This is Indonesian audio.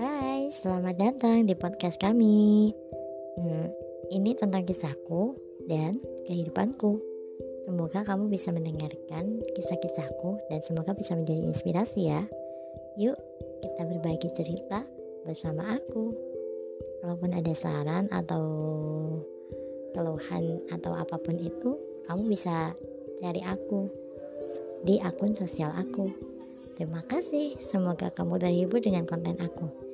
Hai, selamat datang di podcast kami. Hmm, ini tentang kisahku dan kehidupanku. Semoga kamu bisa mendengarkan kisah-kisahku dan semoga bisa menjadi inspirasi ya. Yuk, kita berbagi cerita bersama aku. Kalaupun ada saran atau keluhan atau apa pun itu, kamu bisa cari aku di akun sosial aku. Terima kasih, semoga kamu terhibur dengan konten aku.